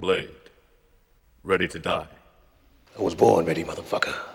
Blade. Ready to die. I was born ready, motherfucker.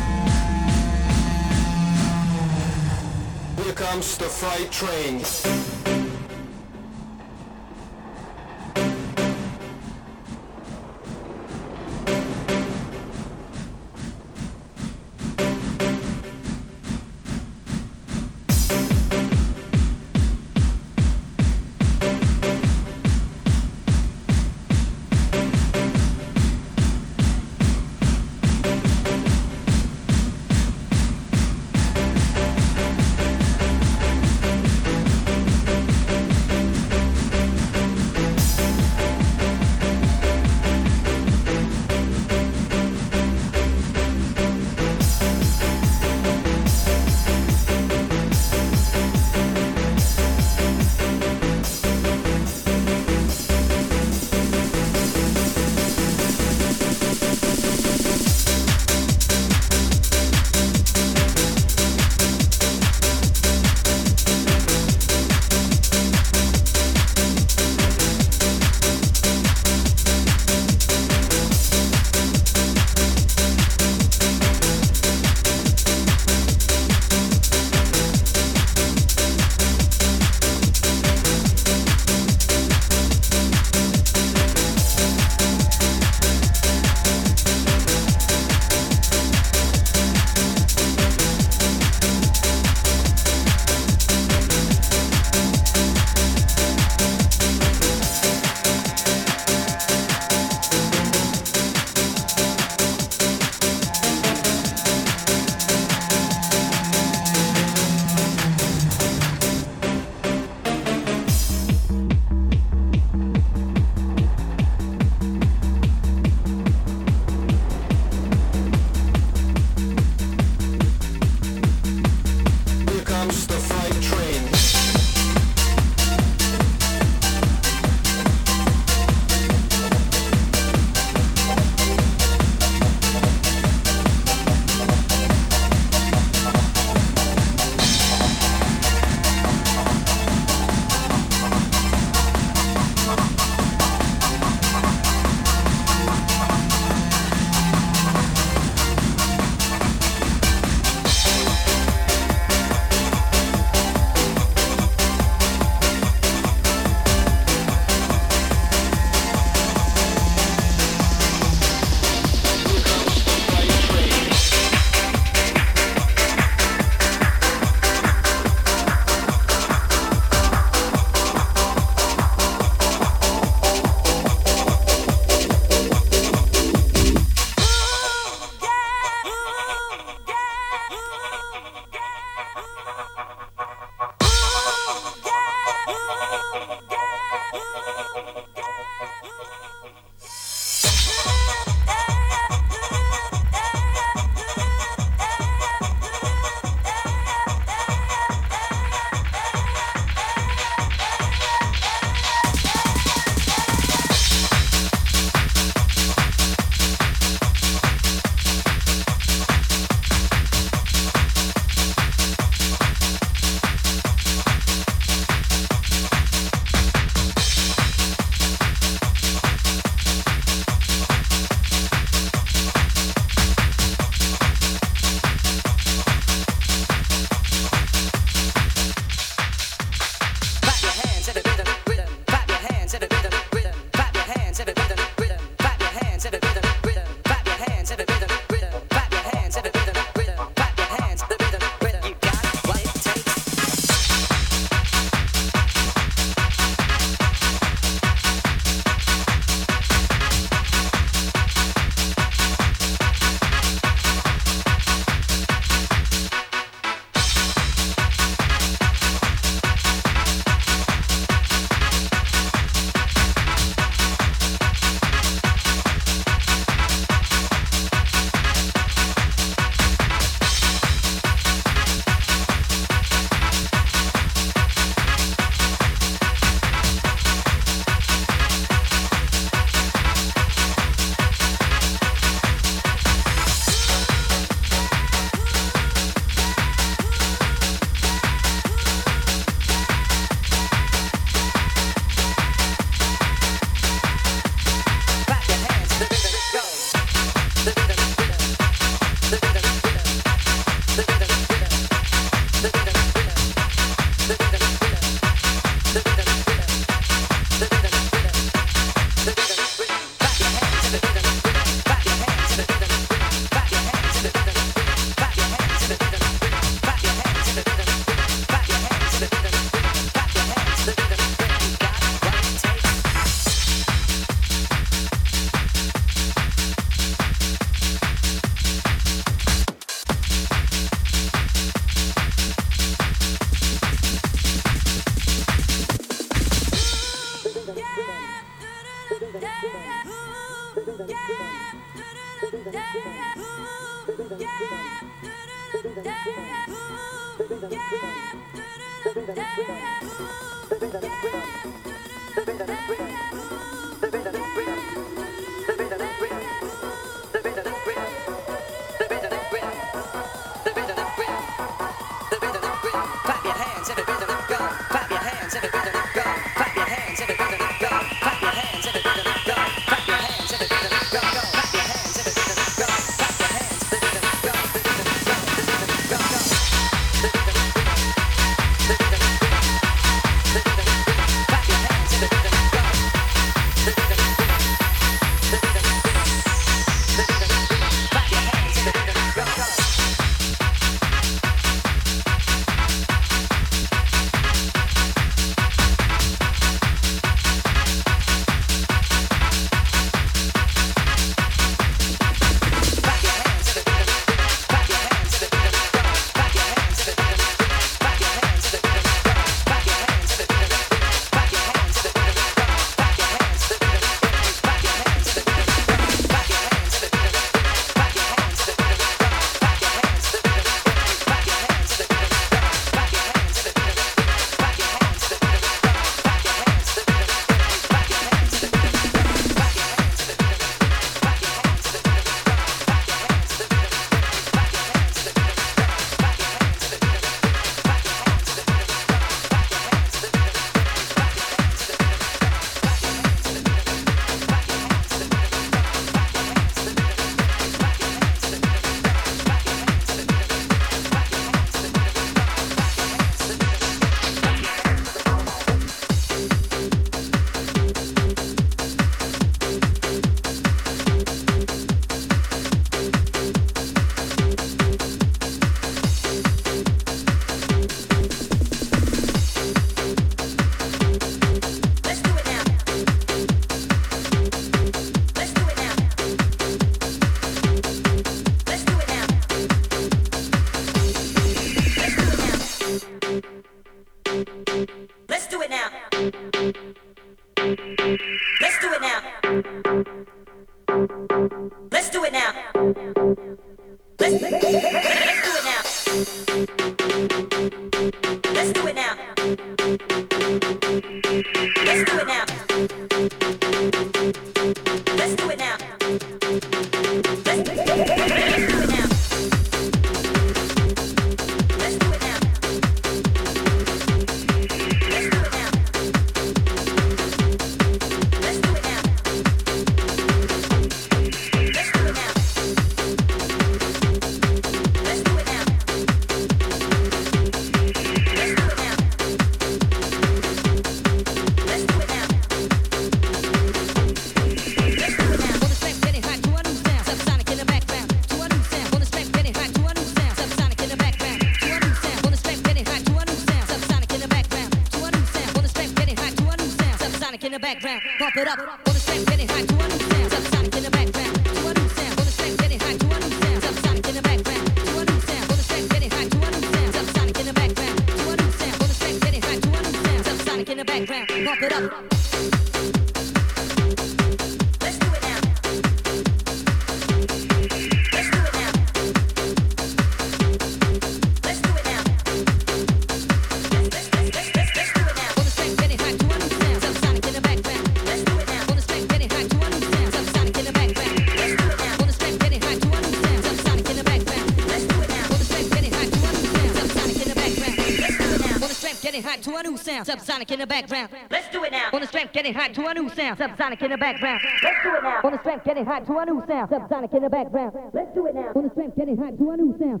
Subsonic in the background. Let's do it now. On the strength, getting hot to a new sound. Subsonic in the background. Let's do it now. On the strength, getting hot to a new sound. Subsonic in the background. Let's do it now. On the strength, getting hot to a new sound.